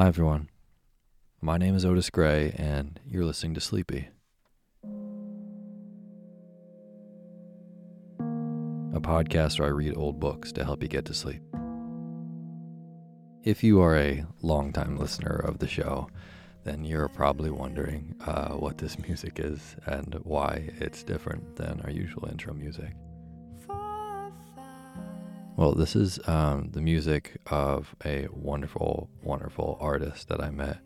Hi, everyone. My name is Otis Gray, and you're listening to Sleepy. A podcast where I read old books to help you get to sleep. If you are a longtime listener of the show, then you're probably wondering uh, what this music is and why it's different than our usual intro music. Well, this is um, the music of a wonderful, wonderful artist that I met,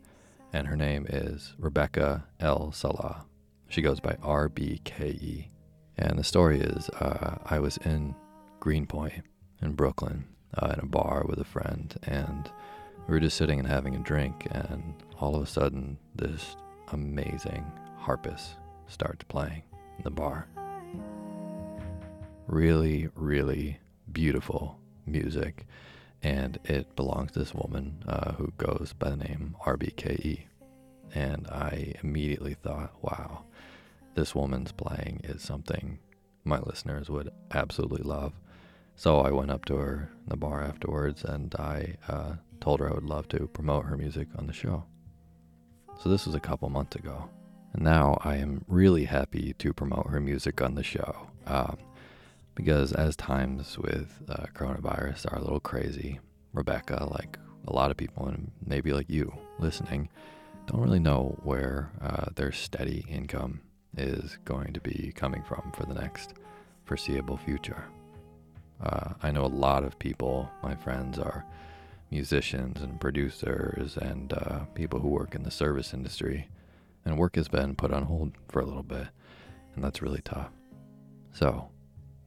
and her name is Rebecca El Salah. She goes by RBKE. And the story is uh, I was in Greenpoint in Brooklyn uh, in a bar with a friend, and we were just sitting and having a drink, and all of a sudden, this amazing harpist starts playing in the bar. Really, really beautiful music, and it belongs to this woman uh, who goes by the name RBKE. And I immediately thought, wow, this woman's playing is something my listeners would absolutely love. So I went up to her in the bar afterwards and I uh, told her I would love to promote her music on the show. So this was a couple months ago. And now I am really happy to promote her music on the show. Um, because as times with uh, coronavirus are a little crazy, Rebecca, like a lot of people, and maybe like you listening, don't really know where uh, their steady income is going to be coming from for the next foreseeable future. Uh, I know a lot of people, my friends, are musicians and producers and uh, people who work in the service industry, and work has been put on hold for a little bit, and that's really tough. So,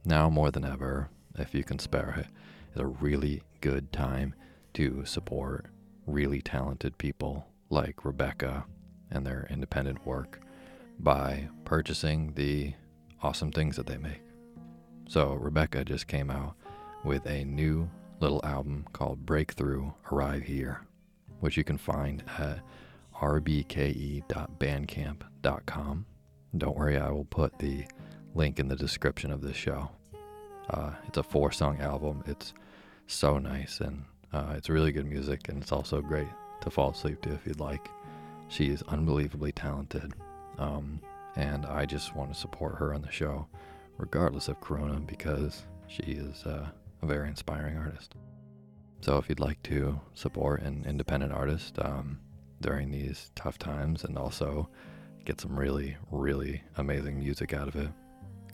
now more than ever, if you can spare it, is a really good time to support really talented people like Rebecca and their independent work by purchasing the awesome things that they make. So, Rebecca just came out with a new little album called Breakthrough Arrive Here, which you can find at rbke.bandcamp.com. Don't worry, I will put the link in the description of this show. Uh, it's a four song album. It's so nice and uh, it's really good music, and it's also great to fall asleep to if you'd like. She is unbelievably talented, um, and I just want to support her on the show, regardless of Corona, because she is uh, a very inspiring artist. So if you'd like to support an independent artist um, during these tough times and also get some really, really amazing music out of it,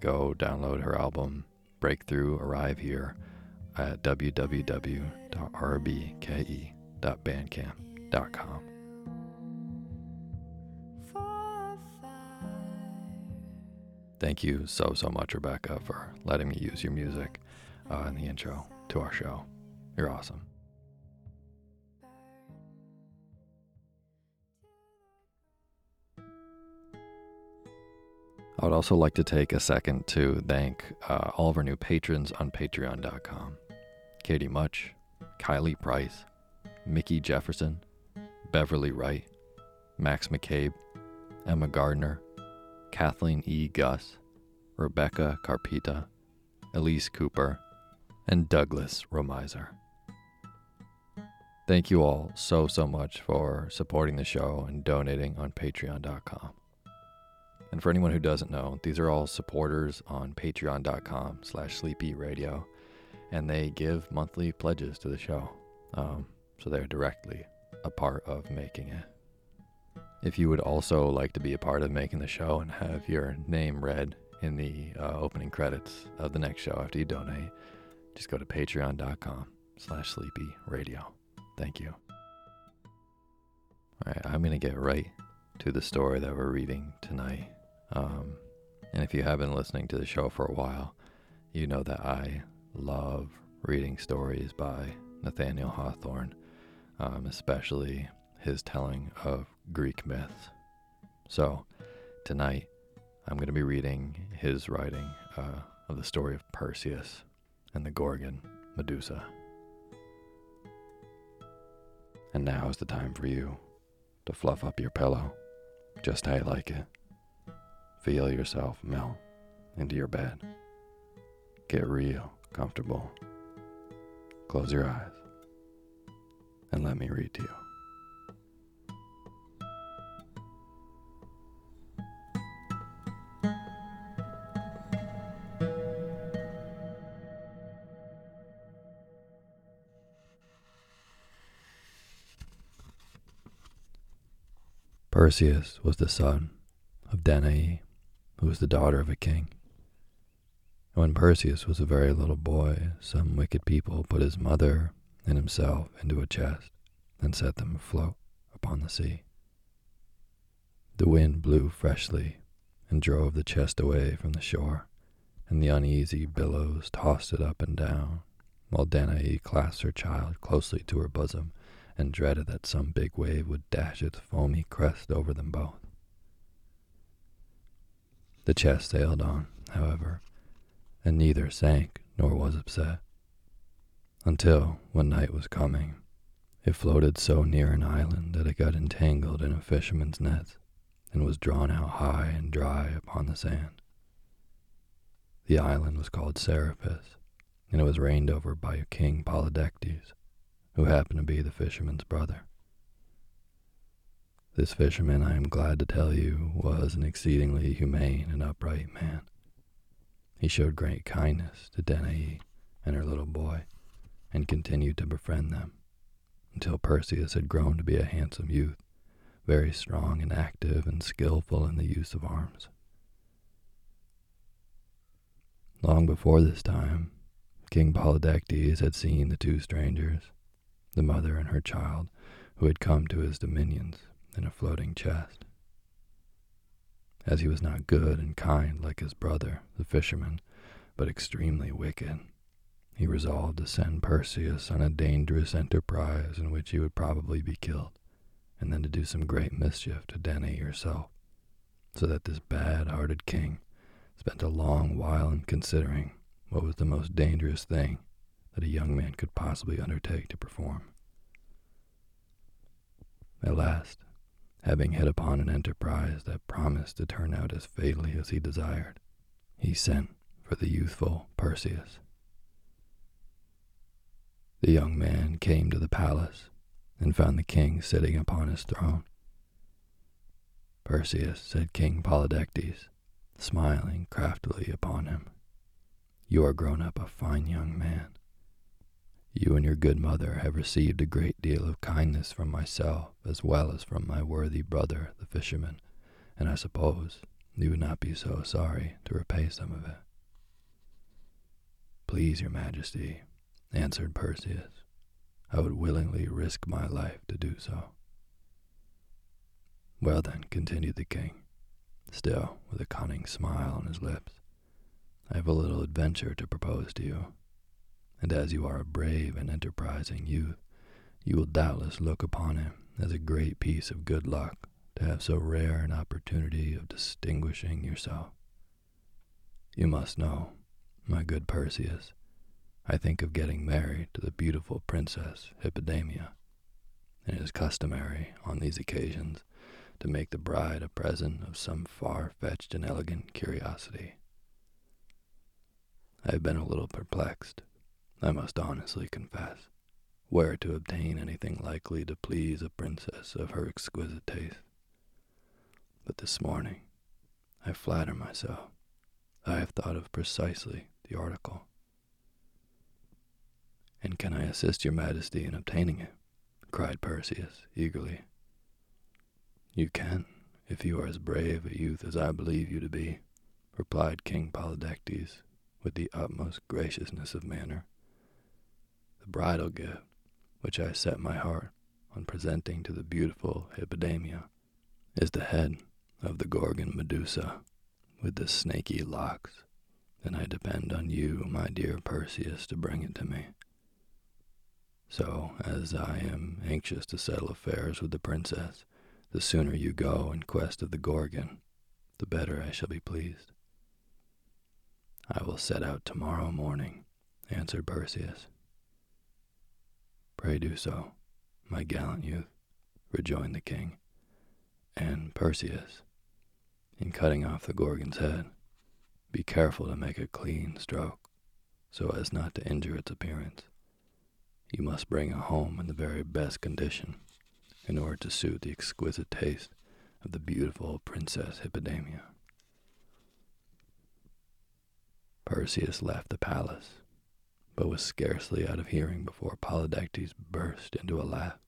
go download her album, Breakthrough Arrive Here at www.rbke.bandcamp.com. Thank you so, so much, Rebecca, for letting me use your music uh, in the intro to our show. You're awesome. I would also like to take a second to thank uh, all of our new patrons on patreon.com Katie Much, Kylie Price, Mickey Jefferson, Beverly Wright, Max McCabe, Emma Gardner, Kathleen E. Gus, Rebecca Carpita, Elise Cooper, and Douglas Romiser. Thank you all so, so much for supporting the show and donating on patreon.com. And for anyone who doesn't know, these are all supporters on patreon.com slash sleepyradio, and they give monthly pledges to the show. Um, so they're directly a part of making it. If you would also like to be a part of making the show and have your name read in the uh, opening credits of the next show after you donate, just go to patreon.com slash sleepy radio. Thank you. All right, I'm going to get right to the story that we're reading tonight. Um, and if you have been listening to the show for a while, you know that I love reading stories by Nathaniel Hawthorne, um, especially his telling of Greek myths. So, tonight I'm going to be reading his writing uh, of the story of Perseus and the Gorgon Medusa. And now is the time for you to fluff up your pillow just how you like it. Feel yourself melt into your bed. Get real comfortable. Close your eyes and let me read to you. Perseus was the son of Danae, who was the daughter of a king. When Perseus was a very little boy, some wicked people put his mother and himself into a chest and set them afloat upon the sea. The wind blew freshly and drove the chest away from the shore, and the uneasy billows tossed it up and down, while Danae clasped her child closely to her bosom and dreaded that some big wave would dash its foamy crest over them both. The chest sailed on, however, and neither sank nor was upset, until, when night was coming, it floated so near an island that it got entangled in a fisherman's net and was drawn out high and dry upon the sand. The island was called Seriphus, and it was reigned over by King Polydectes, who happened to be the fisherman's brother. This fisherman, I am glad to tell you, was an exceedingly humane and upright man. He showed great kindness to Danae and her little boy, and continued to befriend them, until Perseus had grown to be a handsome youth, very strong and active and skillful in the use of arms. Long before this time, King Polydectes had seen the two strangers, the mother and her child, who had come to his dominions in a floating chest. As he was not good and kind like his brother, the fisherman, but extremely wicked, he resolved to send Perseus on a dangerous enterprise in which he would probably be killed, and then to do some great mischief to Danae herself, so that this bad-hearted king spent a long while in considering what was the most dangerous thing that a young man could possibly undertake to perform. At last, having hit upon an enterprise that promised to turn out as fatally as he desired, he sent for the youthful Perseus. The young man came to the palace and found the king sitting upon his throne. Perseus, said King Polydectes, smiling craftily upon him, you are grown up a fine young man. You and your good mother have received a great deal of kindness from myself as well as from my worthy brother, the fisherman, and I suppose you would not be so sorry to repay some of it. Please, your majesty, answered Perseus, I would willingly risk my life to do so. Well then, continued the king, still with a cunning smile on his lips, I have a little adventure to propose to you and as you are a brave and enterprising youth, you will doubtless look upon it as a great piece of good luck to have so rare an opportunity of distinguishing yourself. You must know, my good Perseus, I think of getting married to the beautiful princess Hippodamia. It is customary on these occasions to make the bride a present of some far-fetched and elegant curiosity. I have been a little perplexed I must honestly confess, where to obtain anything likely to please a princess of her exquisite taste. But this morning, I flatter myself, I have thought of precisely the article. And can I assist your majesty in obtaining it? cried Perseus eagerly. You can, if you are as brave a youth as I believe you to be, replied King Polydectes with the utmost graciousness of manner the bridal gift which I set my heart on presenting to the beautiful Hippodamia is the head of the Gorgon Medusa with the snaky locks, and I depend on you, my dear Perseus, to bring it to me. So, as I am anxious to settle affairs with the princess, the sooner you go in quest of the Gorgon, the better I shall be pleased. I will set out tomorrow morning, answered Perseus. Pray do so, my gallant youth, rejoined the king. And Perseus, in cutting off the Gorgon's head, be careful to make a clean stroke, so as not to injure its appearance. You must bring it home in the very best condition, in order to suit the exquisite taste of the beautiful Princess Hippodamia. Perseus left the palace but was scarcely out of hearing before Polydectes burst into a laugh,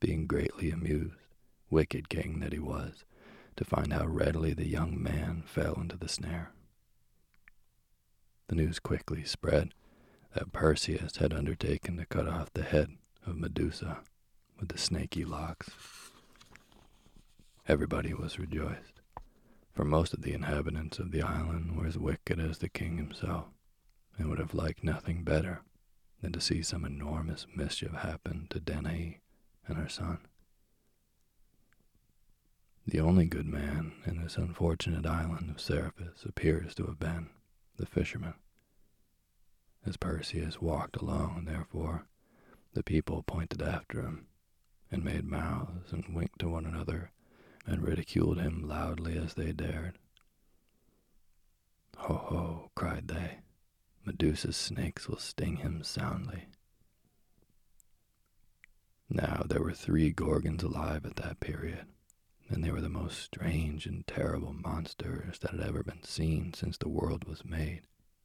being greatly amused, wicked king that he was, to find how readily the young man fell into the snare. The news quickly spread that Perseus had undertaken to cut off the head of Medusa with the snaky locks. Everybody was rejoiced, for most of the inhabitants of the island were as wicked as the king himself and would have liked nothing better than to see some enormous mischief happen to Danae and her son. The only good man in this unfortunate island of Seriphus appears to have been the fisherman. As Perseus walked along, therefore, the people pointed after him, and made mouths and winked to one another, and ridiculed him loudly as they dared. Ho ho, cried they, Medusa's snakes will sting him soundly. Now there were three Gorgons alive at that period, and they were the most strange and terrible monsters that had ever been seen since the world was made,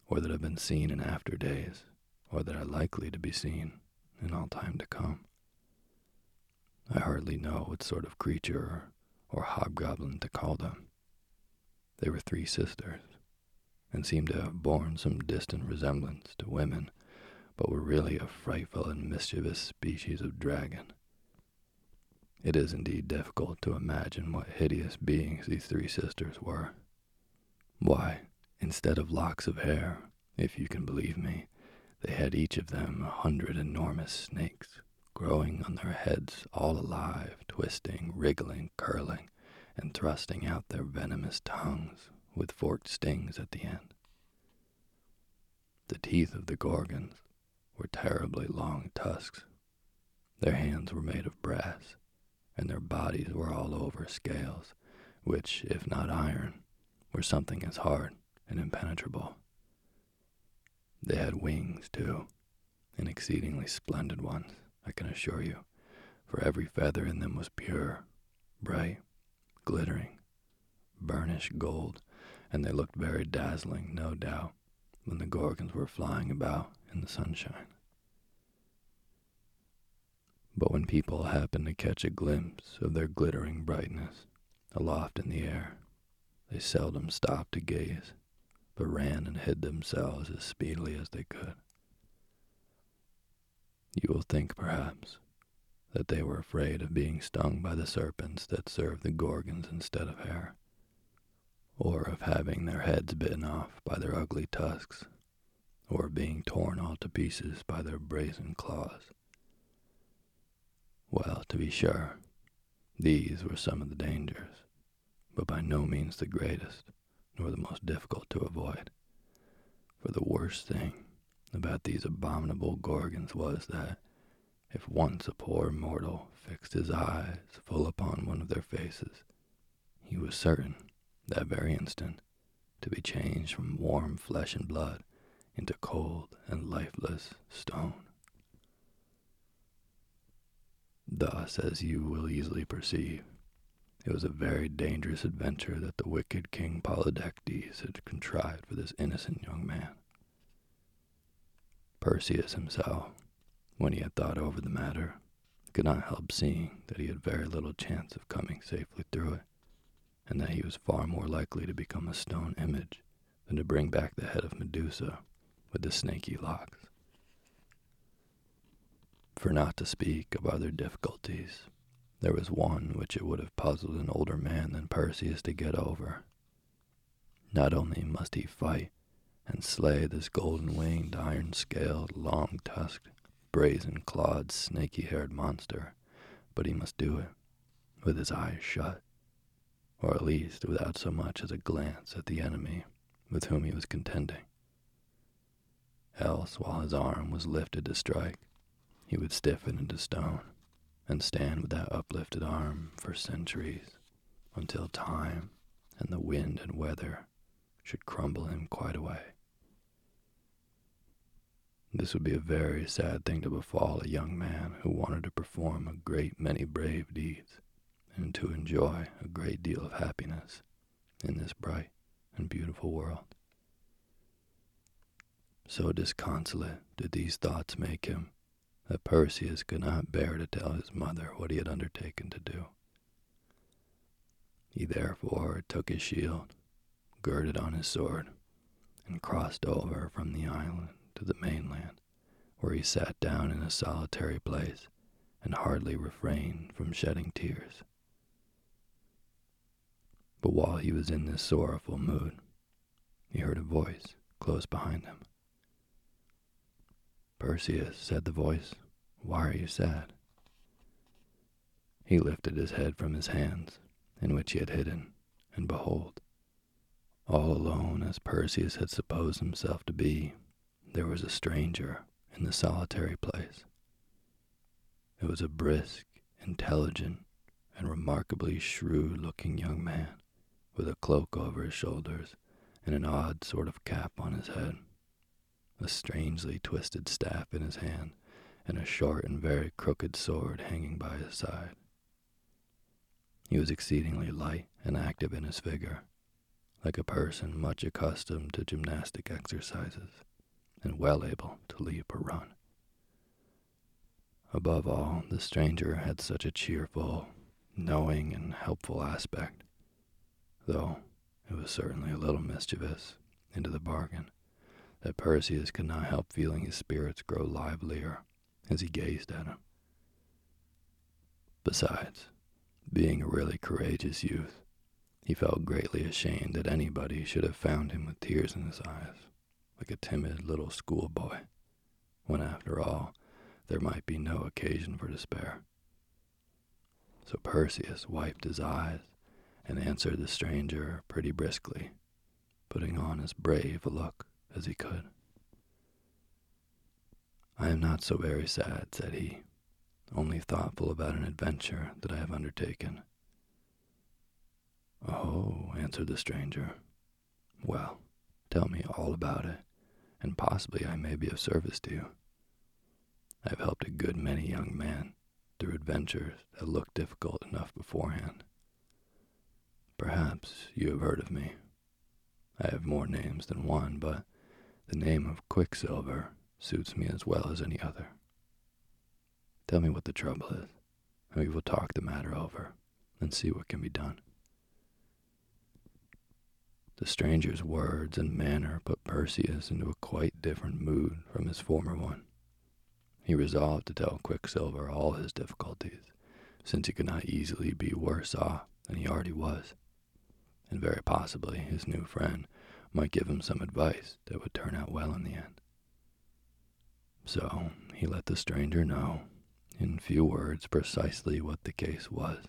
or that have been seen in after days, or that are likely to be seen in all time to come. I hardly know what sort of creature or hobgoblin to call them. They were three sisters, and seemed to have borne some distant resemblance to women, but were really a frightful and mischievous species of dragon. It is indeed difficult to imagine what hideous beings these three sisters were. Why, instead of locks of hair, if you can believe me, they had each of them a hundred enormous snakes growing on their heads, all alive, twisting, wriggling, curling, and thrusting out their venomous tongues with forked stings at the end. The teeth of the Gorgons were terribly long tusks. Their hands were made of brass, and their bodies were all over scales, which, if not iron, were something as hard and impenetrable. They had wings, too, and exceedingly splendid ones, I can assure you, for every feather in them was pure, bright, glittering, burnished gold, and they looked very dazzling, no doubt, when the Gorgons were flying about in the sunshine. But when people happened to catch a glimpse of their glittering brightness aloft in the air, they seldom stopped to gaze, but ran and hid themselves as speedily as they could. You will think, perhaps, that they were afraid of being stung by the serpents that served the Gorgons instead of hair, or of having their heads bitten off by their ugly tusks, or being torn all to pieces by their brazen claws. Well, to be sure, these were some of the dangers, but by no means the greatest, nor the most difficult to avoid. For the worst thing about these abominable Gorgons was that if once a poor mortal fixed his eyes full upon one of their faces, he was certain, that very instant, to be changed from warm flesh and blood into cold and lifeless stone. Thus, as you will easily perceive, it was a very dangerous adventure that the wicked King Polydectes had contrived for this innocent young man. Perseus himself, when he had thought over the matter, could not help seeing that he had very little chance of coming safely through it, and that he was far more likely to become a stone image than to bring back the head of Medusa with the snaky locks. For not to speak of other difficulties, there was one which it would have puzzled an older man than Perseus to get over. Not only must he fight and slay this golden winged, iron scaled, long tusked, brazen clawed, snaky haired monster, but he must do it with his eyes shut, or at least without so much as a glance at the enemy with whom he was contending. Else, while his arm was lifted to strike, he would stiffen into stone and stand with that uplifted arm for centuries until time and the wind and weather should crumble him quite away. This would be a very sad thing to befall a young man who wanted to perform a great many brave deeds and to enjoy a great deal of happiness in this bright and beautiful world. So disconsolate did these thoughts make him that Perseus could not bear to tell his mother what he had undertaken to do. He therefore took his shield, girded on his sword, and crossed over from the island to the mainland, where he sat down in a solitary place and hardly refrained from shedding tears. But while he was in this sorrowful mood, he heard a voice close behind him. Perseus, said the voice, why are you sad? He lifted his head from his hands, in which he had hidden, and behold, all alone as Perseus had supposed himself to be, there was a stranger in the solitary place. It was a brisk, intelligent, and remarkably shrewd looking young man, with a cloak over his shoulders and an odd sort of cap on his head a strangely twisted staff in his hand, and a short and very crooked sword hanging by his side. He was exceedingly light and active in his figure, like a person much accustomed to gymnastic exercises and well able to leap or run. Above all, the stranger had such a cheerful, knowing, and helpful aspect, though it was certainly a little mischievous into the bargain, that Perseus could not help feeling his spirits grow livelier as he gazed at him. Besides, being a really courageous youth, he felt greatly ashamed that anybody should have found him with tears in his eyes, like a timid little schoolboy, when after all, there might be no occasion for despair. So Perseus wiped his eyes and answered the stranger pretty briskly, putting on as brave a look as he could. I am not so very sad, said he, only thoughtful about an adventure that I have undertaken. Oh, answered the stranger. Well, tell me all about it, and possibly I may be of service to you. I have helped a good many young men through adventures that looked difficult enough beforehand. Perhaps you have heard of me. I have more names than one, but the name of Quicksilver suits me as well as any other. Tell me what the trouble is, and we will talk the matter over and see what can be done. The stranger's words and manner put Perseus into a quite different mood from his former one. He resolved to tell Quicksilver all his difficulties, since he could not easily be worse off than he already was, and very possibly his new friend might give him some advice that would turn out well in the end. So he let the stranger know, in few words, precisely what the case was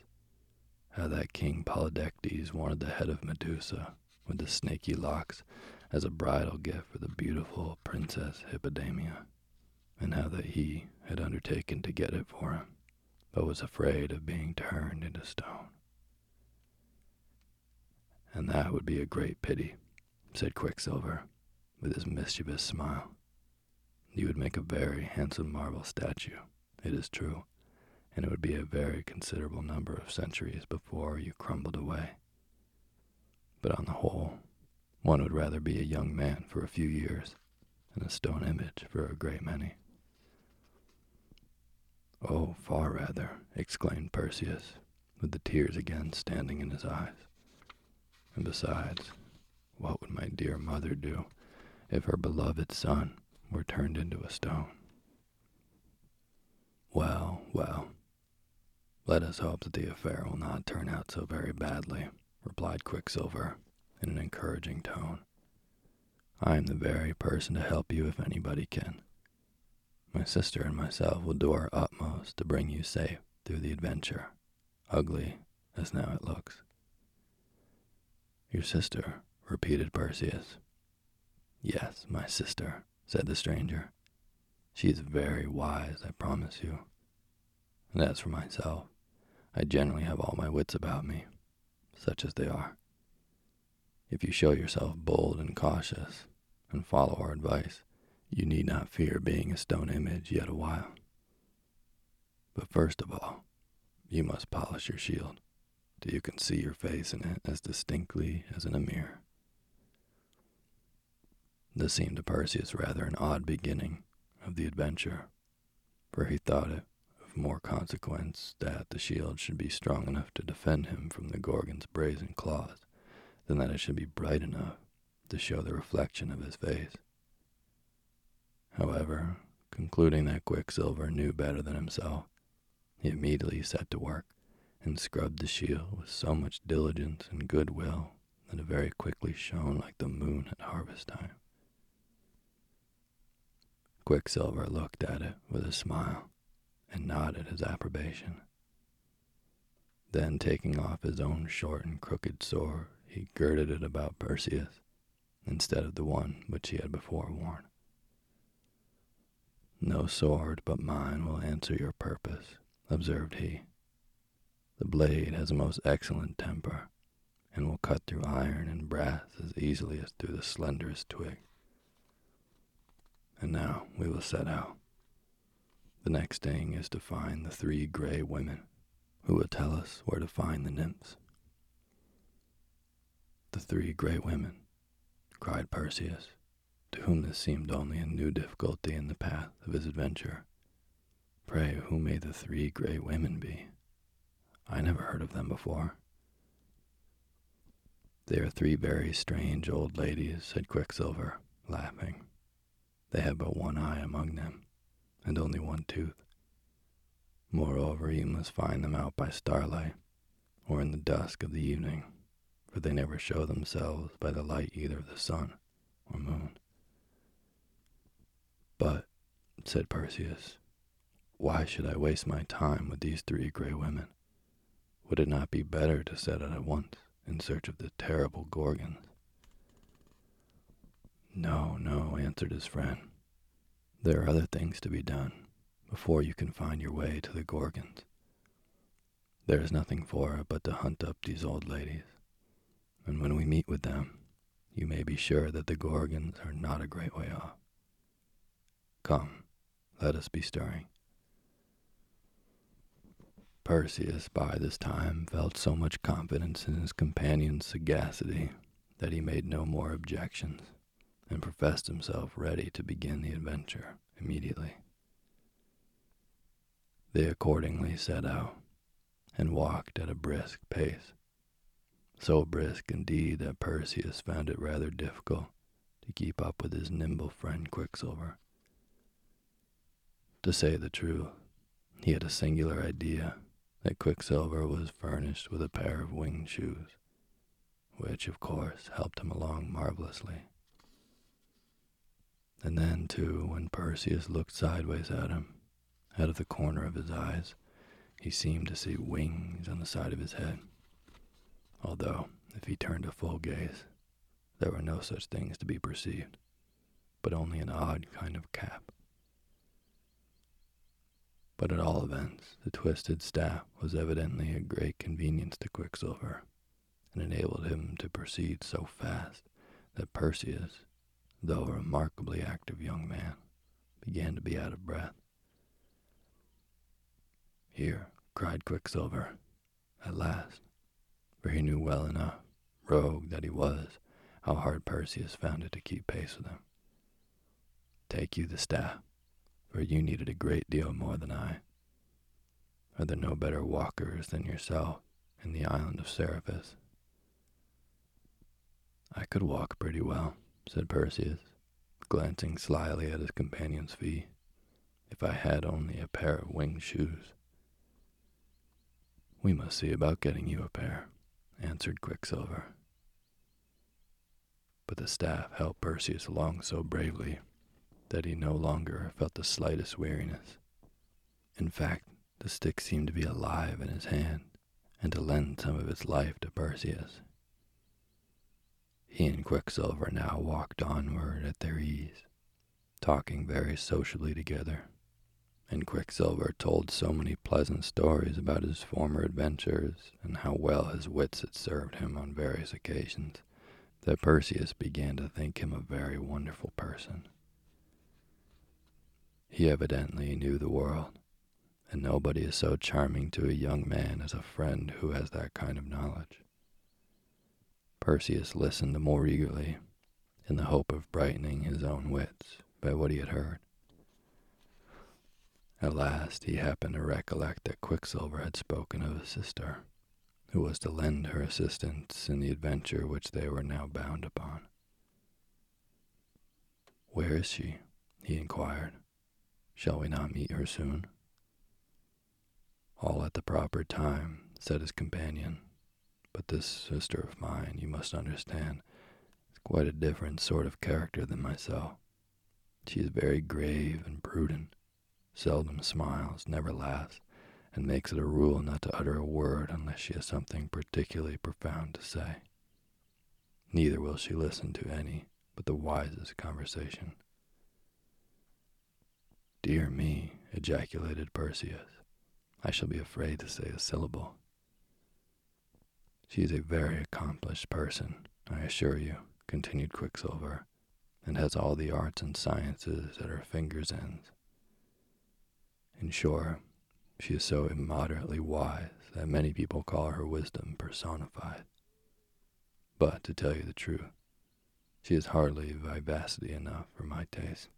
how that King Polydectes wanted the head of Medusa with the snaky locks as a bridal gift for the beautiful Princess Hippodamia and how that he had undertaken to get it for him, but was afraid of being turned into stone. And that would be a great pity, said Quicksilver, with his mischievous smile. You would make a very handsome marble statue, it is true, and it would be a very considerable number of centuries before you crumbled away. But on the whole, one would rather be a young man for a few years than a stone image for a great many. Oh, far rather, exclaimed Perseus, with the tears again standing in his eyes. And besides, what would my dear mother do if her beloved son were turned into a stone? Well, well, let us hope that the affair will not turn out so very badly, replied Quicksilver in an encouraging tone. I am the very person to help you if anybody can. My sister and myself will do our utmost to bring you safe through the adventure, ugly as now it looks. Your sister, repeated Perseus. Yes, my sister, said the stranger. She is very wise, I promise you. And as for myself, I generally have all my wits about me, such as they are. If you show yourself bold and cautious, and follow our advice, you need not fear being a stone image yet a while. But first of all, you must polish your shield till you can see your face in it as distinctly as in a mirror. This seemed to Perseus rather an odd beginning of the adventure, for he thought it of more consequence that the shield should be strong enough to defend him from the Gorgon's brazen claws than that it should be bright enough to show the reflection of his face. However, concluding that Quicksilver knew better than himself, he immediately set to work and scrubbed the shield with so much diligence and goodwill that it very quickly shone like the moon at harvest time. Quicksilver looked at it with a smile and nodded his approbation. Then, taking off his own short and crooked sword, he girded it about Perseus instead of the one which he had before worn. No sword but mine will answer your purpose, observed he. The blade has a most excellent temper, and will cut through iron and brass as easily as through the slenderest twig. And now we will set out. The next thing is to find the three gray women, Who will tell us where to find the nymphs? The three gray women, cried Perseus, to whom this seemed only a new difficulty in the path of his adventure. Pray, who may the three gray women be? I never heard of them before. They are three very strange old ladies, said Quicksilver, laughing. They have but one eye among them, and only one tooth. Moreover, you must find them out by starlight, or in the dusk of the evening, for they never show themselves by the light either of the sun or moon. But, said Perseus, why should I waste my time with these three gray women? Would it not be better to set out at once in search of the terrible Gorgons? No, no, answered his friend. There are other things to be done before you can find your way to the Gorgons. There is nothing for it but to hunt up these old ladies, and when we meet with them, you may be sure that the Gorgons are not a great way off. Come, let us be stirring. Perseus, by this time, felt so much confidence in his companion's sagacity that he made no more objections, and professed himself ready to begin the adventure immediately. They accordingly set out and walked at a brisk pace, so brisk indeed that Perseus found it rather difficult to keep up with his nimble friend Quicksilver. To say the truth, he had a singular idea that Quicksilver was furnished with a pair of winged shoes, which, of course, helped him along marvelously. And then, too, when Perseus looked sideways at him, out of the corner of his eyes, he seemed to see wings on the side of his head. Although, if he turned a full gaze, there were no such things to be perceived, but only an odd kind of cap. But at all events, the twisted staff was evidently a great convenience to Quicksilver, and enabled him to proceed so fast that Perseus, though a remarkably active young man, began to be out of breath. Here, cried Quicksilver, at last, for he knew well enough, rogue that he was, how hard Perseus found it to keep pace with him. Take you the staff, for you needed a great deal more than I. Are there no better walkers than yourself in the island of Seriphus? I could walk pretty well, said Perseus, glancing slyly at his companion's feet, if I had only a pair of winged shoes. We must see about getting you a pair, answered Quicksilver. But the staff helped Perseus along so bravely that he no longer felt the slightest weariness. In fact, the stick seemed to be alive in his hand and to lend some of its life to Perseus. He and Quicksilver now walked onward at their ease, talking very sociably together and Quicksilver told so many pleasant stories about his former adventures and how well his wits had served him on various occasions that Perseus began to think him a very wonderful person. He evidently knew the world, and nobody is so charming to a young man as a friend who has that kind of knowledge. Perseus listened the more eagerly, in the hope of brightening his own wits by what he had heard. At last he happened to recollect that Quicksilver had spoken of a sister, who was to lend her assistance in the adventure which they were now bound upon. Where is she? he inquired. Shall we not meet her soon? All at the proper time, said his companion. But this sister of mine, you must understand, is quite a different sort of character than myself. She is very grave and prudent seldom smiles, never laughs, and makes it a rule not to utter a word unless she has something particularly profound to say. Neither will she listen to any but the wisest conversation. Dear me, ejaculated Perseus, I shall be afraid to say a syllable. She is a very accomplished person, I assure you, continued Quicksilver, and has all the arts and sciences at her fingers' ends. In short, She is so immoderately wise that many people call her wisdom personified. But to tell you the truth, she is hardly vivacity enough for my taste,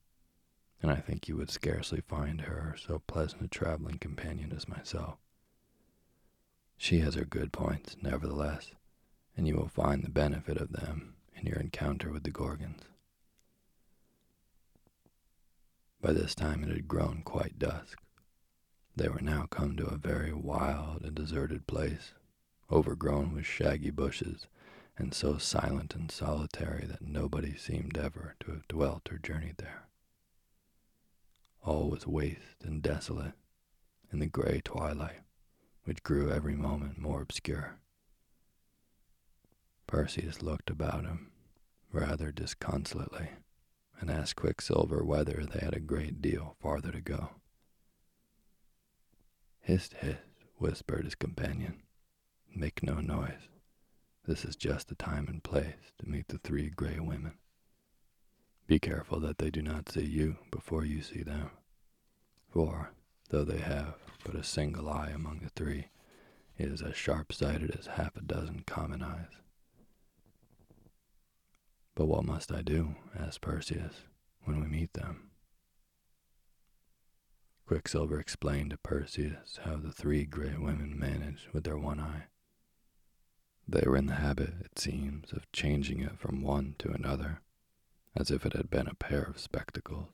and I think you would scarcely find her so pleasant a traveling companion as myself. She has her good points, nevertheless, and you will find the benefit of them in your encounter with the Gorgons. By this time it had grown quite dusk. They were now come to a very wild and deserted place, overgrown with shaggy bushes, and so silent and solitary that nobody seemed ever to have dwelt or journeyed there. All was waste and desolate in the gray twilight, which grew every moment more obscure. Perseus looked about him rather disconsolately and asked Quicksilver whether they had a great deal farther to go. Hist, hist, whispered his companion. Make no noise. This is just the time and place to meet the three gray women. Be careful that they do not see you before you see them, for though they have but a single eye among the three, it is as sharp sighted as half a dozen common eyes. But what must I do? asked Perseus, when we meet them. Quicksilver explained to Perseus how the three gray women managed with their one eye. They were in the habit, it seems, of changing it from one to another, as if it had been a pair of spectacles,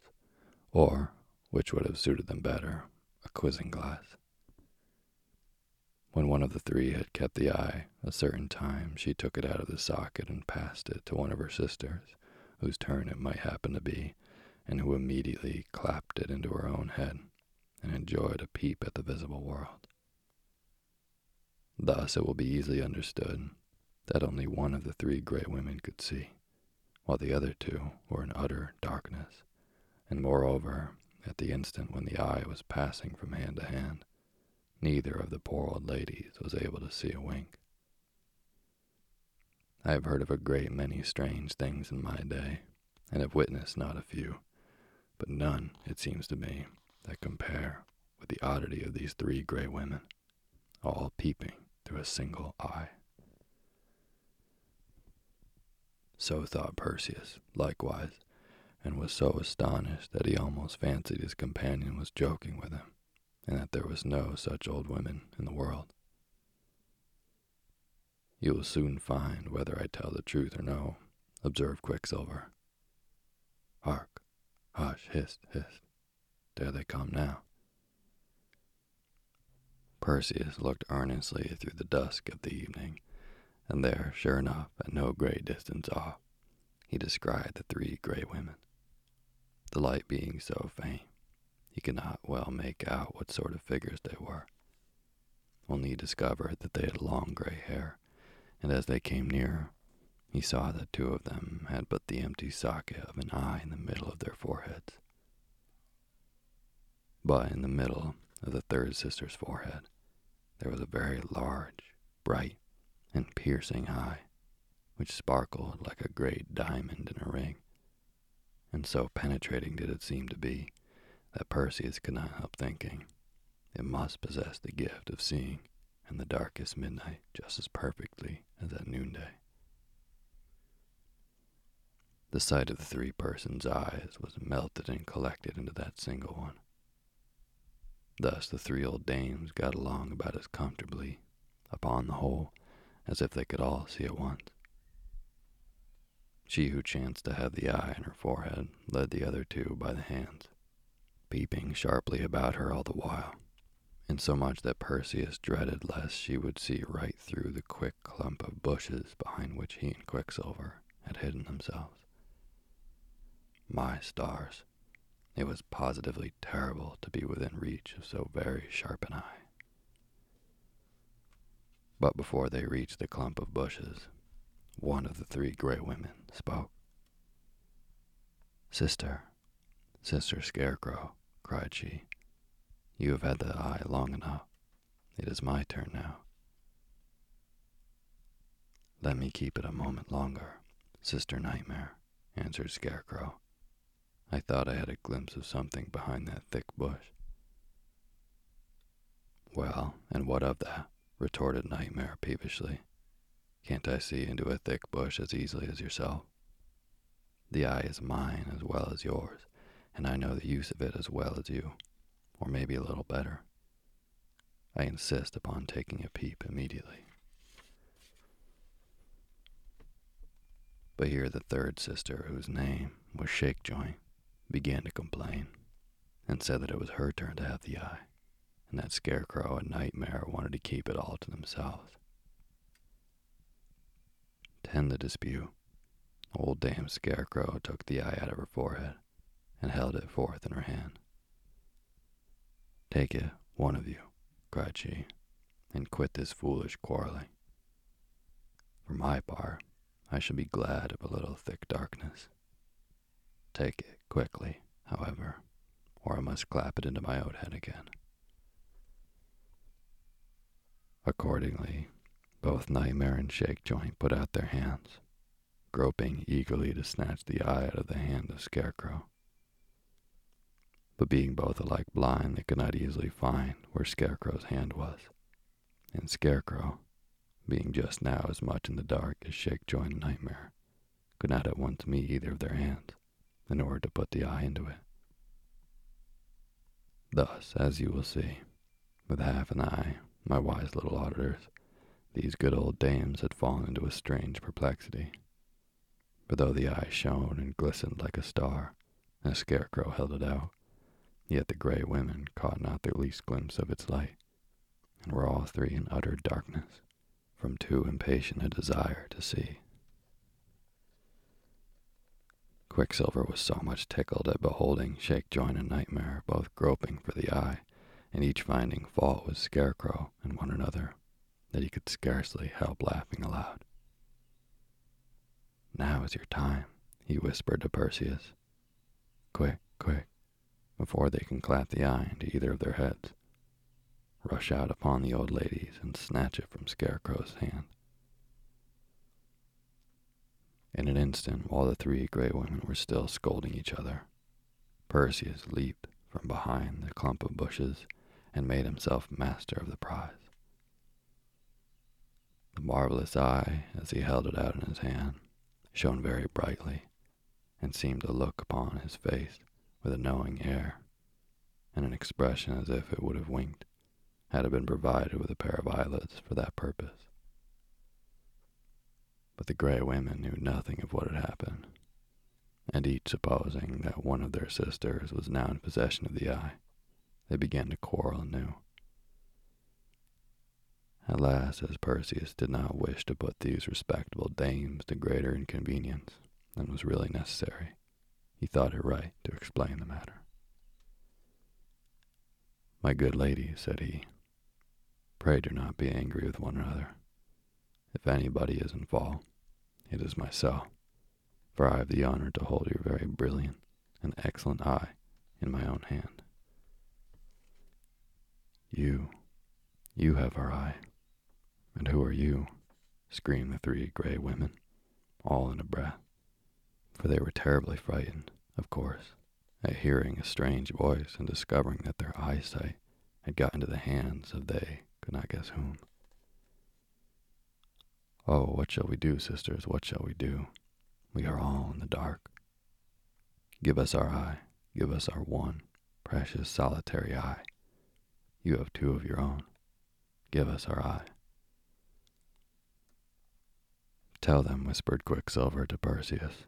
or, which would have suited them better, a quizzing glass. When one of the three had kept the eye a certain time, she took it out of the socket and passed it to one of her sisters, whose turn it might happen to be, and who immediately clapped it into her own head and enjoyed a peep at the visible world. Thus it will be easily understood that only one of the three gray women could see, while the other two were in utter darkness, and moreover, at the instant when the eye was passing from hand to hand, Neither of the poor old ladies was able to see a wink. I have heard of a great many strange things in my day, and have witnessed not a few, but none, it seems to me, that compare with the oddity of these three gray women, all peeping through a single eye. So thought Perseus, likewise, and was so astonished that he almost fancied his companion was joking with him and that there was no such old women in the world. You will soon find whether I tell the truth or no, observed Quicksilver. Hark, hush, hist, hist. There they come now. Perseus looked earnestly through the dusk of the evening, and there, sure enough, at no great distance off, he descried the three gray women. The light being so faint, he could not well make out what sort of figures they were. Only he discovered that they had long gray hair, and as they came nearer, he saw that two of them had but the empty socket of an eye in the middle of their foreheads. But in the middle of the third sister's forehead, there was a very large, bright, and piercing eye, which sparkled like a great diamond in a ring, and so penetrating did it seem to be that Perseus could not help thinking it must possess the gift of seeing in the darkest midnight just as perfectly as at noonday. The sight of the three persons' eyes was melted and collected into that single one. Thus the three old dames got along about as comfortably, upon the whole, as if they could all see at once. She who chanced to have the eye in her forehead led the other two by the hands peeping sharply about her all the while, insomuch that Perseus dreaded lest she would see right through the quick clump of bushes behind which he and Quicksilver had hidden themselves. My stars, it was positively terrible to be within reach of so very sharp an eye. But before they reached the clump of bushes, one of the three gray women spoke. Sister, Sister Scarecrow, cried she. You have had the eye long enough. It is my turn now. Let me keep it a moment longer, Sister Nightmare, answered Scarecrow. I thought I had a glimpse of something behind that thick bush. Well, and what of that? Retorted Nightmare peevishly. Can't I see into a thick bush as easily as yourself? The eye is mine as well as yours, and I know the use of it as well as you, or maybe a little better. I insist upon taking a peep immediately. But here the third sister, whose name was Shakejoint, began to complain, and said that it was her turn to have the eye, and that Scarecrow and Nightmare wanted to keep it all to themselves. To end the dispute, old Dame Scarecrow took the eye out of her forehead and held it forth in her hand. Take it, one of you, cried she, and quit this foolish quarreling. For my part, I shall be glad of a little thick darkness. Take it quickly, however, or I must clap it into my own head again. Accordingly, both Nightmare and Shakejoint put out their hands, groping eagerly to snatch the eye out of the hand of Scarecrow. But being both alike blind, they could not easily find where Scarecrow's hand was, and Scarecrow, being just now as much in the dark as Shakejoint and Nightmare, could not at once meet either of their hands in order to put the eye into it. Thus, as you will see, with half an eye, my wise little auditors, these good old dames had fallen into a strange perplexity. For though the eye shone and glistened like a star, as Scarecrow held it out, yet the gray women caught not the least glimpse of its light, and were all three in utter darkness, from too impatient a desire to see. Quicksilver was so much tickled at beholding Shakejoint and Nightmare both groping for the eye, and each finding fault with Scarecrow and one another, that he could scarcely help laughing aloud. Now is your time, he whispered to Perseus. Quick, quick, before they can clap the eye into either of their heads. Rush out upon the old ladies and snatch it from Scarecrow's hand. In an instant, while the three gray women were still scolding each other, Perseus leaped from behind the clump of bushes and made himself master of the prize. The marvelous eye, as he held it out in his hand, shone very brightly and seemed to look upon his face with a knowing air and an expression as if it would have winked had it been provided with a pair of eyelids for that purpose. But the gray women knew nothing of what had happened, and each supposing that one of their sisters was now in possession of the eye, they began to quarrel anew. At last, as Perseus did not wish to put these respectable dames to greater inconvenience than was really necessary, he thought it right to explain the matter. My good lady, said he, pray do not be angry with one another. If anybody is in fault, it is myself, for I have the honor to hold your very brilliant and excellent eye in my own hand. You, you have our eye. And who are you? screamed the three gray women, all in a breath for they were terribly frightened, of course, at hearing a strange voice and discovering that their eyesight had got into the hands of they could not guess whom. Oh, what shall we do, sisters? What shall we do? We are all in the dark. Give us our eye. Give us our one precious solitary eye. You have two of your own. Give us our eye. Tell them, whispered Quicksilver to Perseus,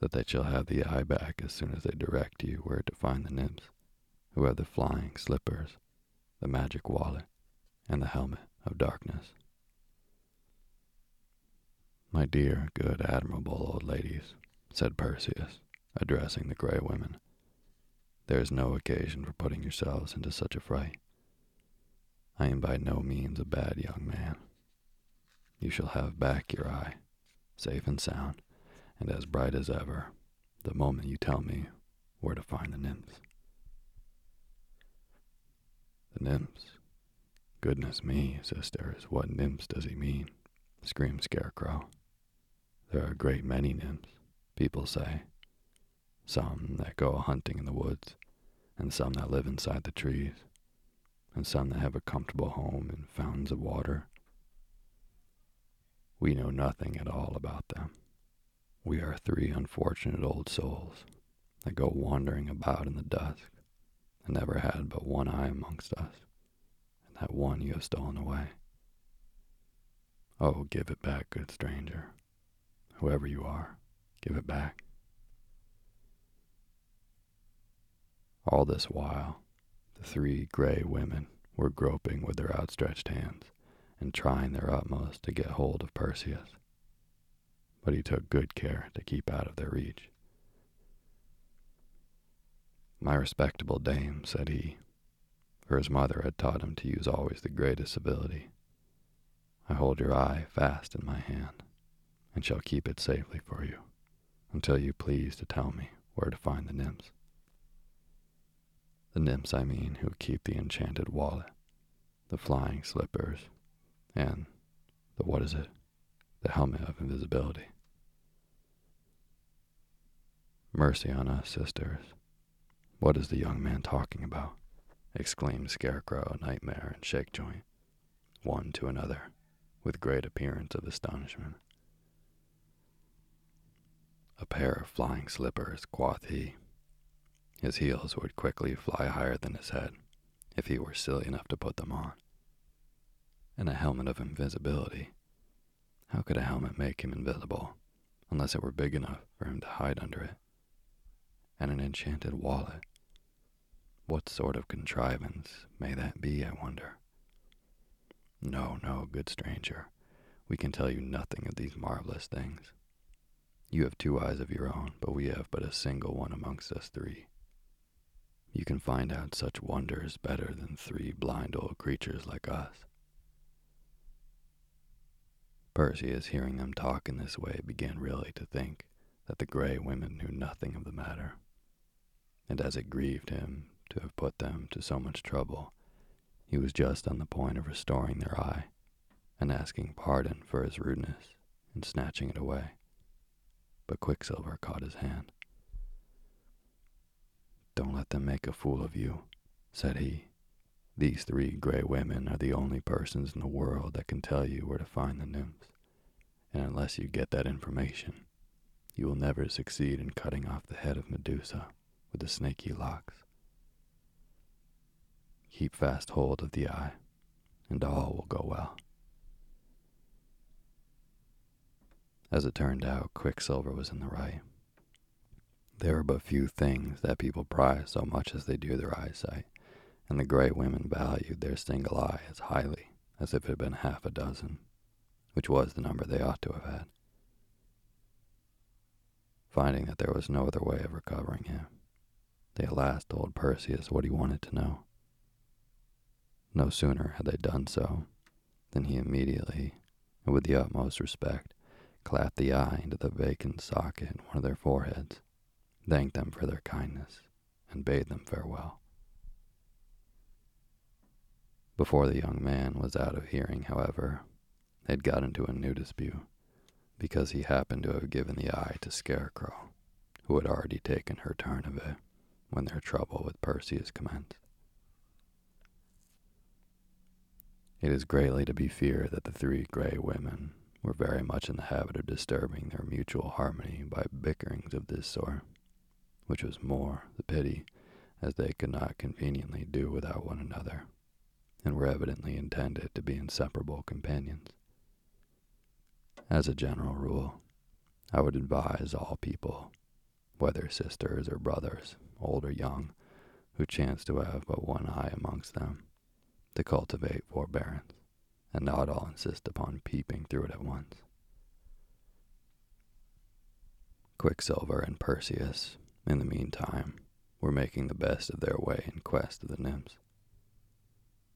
that they shall have the eye back as soon as they direct you where to find the nymphs, who have the flying slippers, the magic wallet, and the helmet of darkness. My dear, good, admirable old ladies, said Perseus, addressing the gray women, there is no occasion for putting yourselves into such a fright. I am by no means a bad young man. You shall have back your eye, safe and sound, and as bright as ever the moment you tell me where to find the nymphs. The nymphs? Goodness me, sisters, what nymphs does he mean? screamed Scarecrow. There are a great many nymphs, people say. Some that go hunting in the woods, and some that live inside the trees. And some that have a comfortable home and fountains of water. We know nothing at all about them. We are three unfortunate old souls that go wandering about in the dusk and never had but one eye amongst us, and that one you have stolen away. Oh, give it back, good stranger. Whoever you are, give it back. All this while, the three gray women were groping with their outstretched hands and trying their utmost to get hold of Perseus. But he took good care to keep out of their reach. My respectable dame, said he, for his mother had taught him to use always the greatest civility. I hold your eye fast in my hand, and shall keep it safely for you, until you please to tell me where to find the nymphs. The nymphs, I mean, who keep the enchanted wallet, the flying slippers, and the what is it? The helmet of invisibility. Mercy on us, sisters. What is the young man talking about? exclaimed Scarecrow, Nightmare, and Shakejoint, one to another, with great appearance of astonishment. A pair of flying slippers, quoth he, his heels would quickly fly higher than his head if he were silly enough to put them on. And a helmet of invisibility. How could a helmet make him invisible unless it were big enough for him to hide under it? And an enchanted wallet. What sort of contrivance may that be, I wonder? No, no, good stranger. We can tell you nothing of these marvelous things. You have two eyes of your own, but we have but a single one amongst us three. You can find out such wonders better than three blind old creatures like us. Perseus, hearing them talk in this way, began really to think that the gray women knew nothing of the matter. And as it grieved him to have put them to so much trouble, he was just on the point of restoring their eye and asking pardon for his rudeness in snatching it away. But Quicksilver caught his hand. Don't let them make a fool of you, said he. These three gray women are the only persons in the world that can tell you where to find the nymphs, and unless you get that information, you will never succeed in cutting off the head of Medusa with the snaky locks. Keep fast hold of the eye, and all will go well. As it turned out, Quicksilver was in the right. There are but few things that people prize so much as they do their eyesight, and the gray women valued their single eye as highly as if it had been half a dozen, which was the number they ought to have had. Finding that there was no other way of recovering him, they at last told Perseus what he wanted to know. No sooner had they done so than he immediately, and with the utmost respect, clapped the eye into the vacant socket in one of their foreheads thanked them for their kindness, and bade them farewell. Before the young man was out of hearing, however, they had got into a new dispute, because he happened to have given the eye to Scarecrow, who had already taken her turn of it when their trouble with Perseus commenced. It is greatly to be feared that the three gray women were very much in the habit of disturbing their mutual harmony by bickerings of this sort which was more the pity, as they could not conveniently do without one another, and were evidently intended to be inseparable companions. As a general rule, I would advise all people, whether sisters or brothers, old or young, who chance to have but one eye amongst them, to cultivate forbearance, and not all insist upon peeping through it at once. Quicksilver and Perseus in the meantime, were making the best of their way in quest of the nymphs.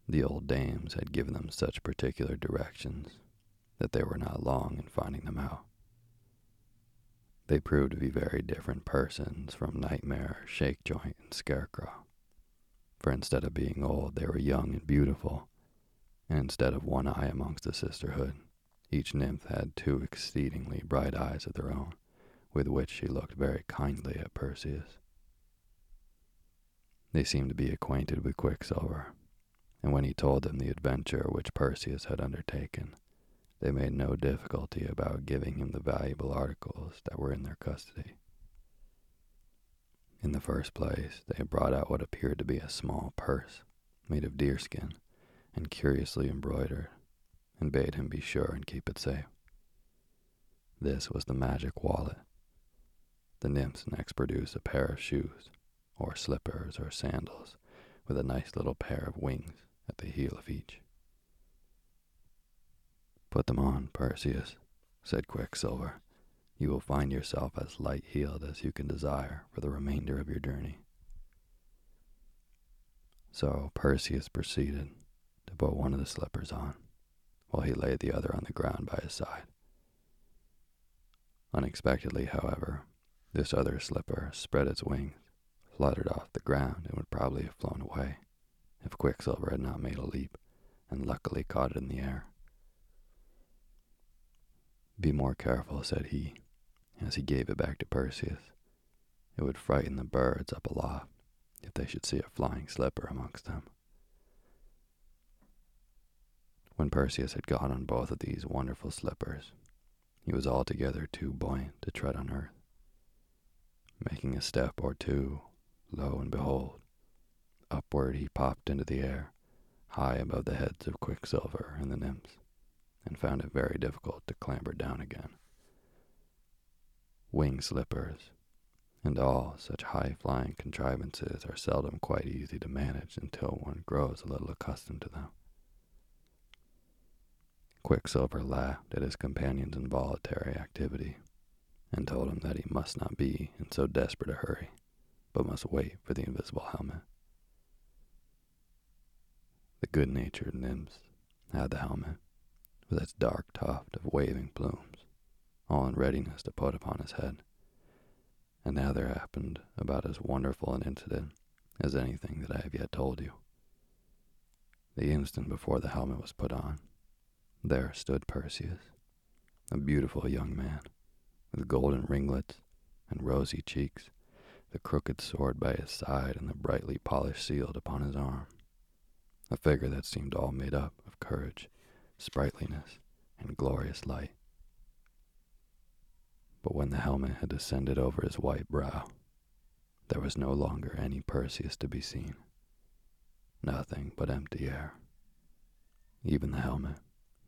The old dames had given them such particular directions that they were not long in finding them out. They proved to be very different persons from Nightmare, Shakejoint, and Scarecrow. For instead of being old, they were young and beautiful, and instead of one eye amongst the sisterhood, each nymph had two exceedingly bright eyes of their own with which she looked very kindly at Perseus. They seemed to be acquainted with Quicksilver, and when he told them the adventure which Perseus had undertaken, they made no difficulty about giving him the valuable articles that were in their custody. In the first place, they brought out what appeared to be a small purse made of deerskin and curiously embroidered, and bade him be sure and keep it safe. This was the magic wallet. The nymphs next produced a pair of shoes, or slippers or sandals, with a nice little pair of wings at the heel of each. Put them on, Perseus, said Quicksilver. You will find yourself as light heeled as you can desire for the remainder of your journey. So Perseus proceeded to put one of the slippers on, while he laid the other on the ground by his side. Unexpectedly, however, this other slipper spread its wings, fluttered off the ground, and would probably have flown away if Quicksilver had not made a leap and luckily caught it in the air. Be more careful, said he, as he gave it back to Perseus. It would frighten the birds up aloft if they should see a flying slipper amongst them. When Perseus had got on both of these wonderful slippers, he was altogether too buoyant to tread on earth. Making a step or two, lo and behold, upward he popped into the air, high above the heads of Quicksilver and the nymphs and found it very difficult to clamber down again. Wing slippers and all such high flying contrivances are seldom quite easy to manage until one grows a little accustomed to them. Quicksilver laughed at his companion's involuntary activity and told him that he must not be in so desperate a hurry, but must wait for the invisible helmet. The good natured nymphs had the helmet, with its dark tuft of waving plumes, all in readiness to put upon his head. And now there happened about as wonderful an incident as anything that I have yet told you. The instant before the helmet was put on, there stood Perseus, a beautiful young man, with golden ringlets and rosy cheeks, the crooked sword by his side and the brightly polished shield upon his arm. A figure that seemed all made up of courage sprightliness, and glorious light. But when the helmet had descended over his white brow, there was no longer any Perseus to be seen. Nothing but empty air. Even the helmet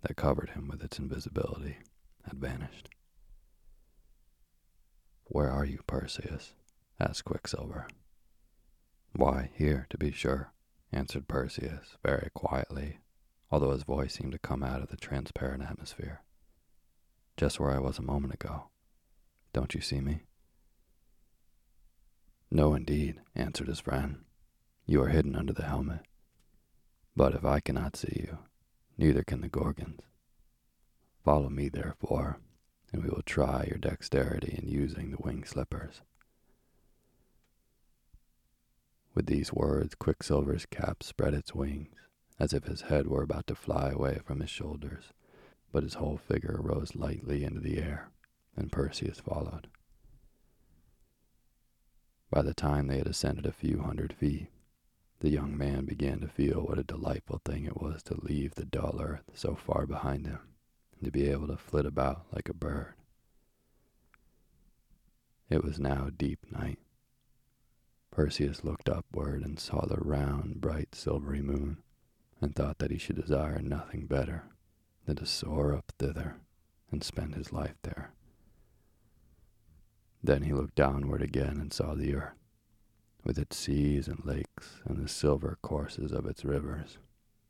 that covered him with its invisibility had vanished. Where are you, Perseus? asked Quicksilver. Why, here, to be sure, answered Perseus very quietly although his voice seemed to come out of the transparent atmosphere. Just where I was a moment ago. Don't you see me? No, indeed, answered his friend. You are hidden under the helmet. But if I cannot see you, neither can the Gorgons. Follow me, therefore, and we will try your dexterity in using the wing slippers. With these words, Quicksilver's cap spread its wings, as if his head were about to fly away from his shoulders, but his whole figure rose lightly into the air, and Perseus followed. By the time they had ascended a few hundred feet, the young man began to feel what a delightful thing it was to leave the dull earth so far behind him to be able to flit about like a bird. It was now deep night. Perseus looked upward and saw the round, bright, silvery moon and thought that he should desire nothing better than to soar up thither and spend his life there. Then he looked downward again and saw the earth, with its seas and lakes and the silver courses of its rivers,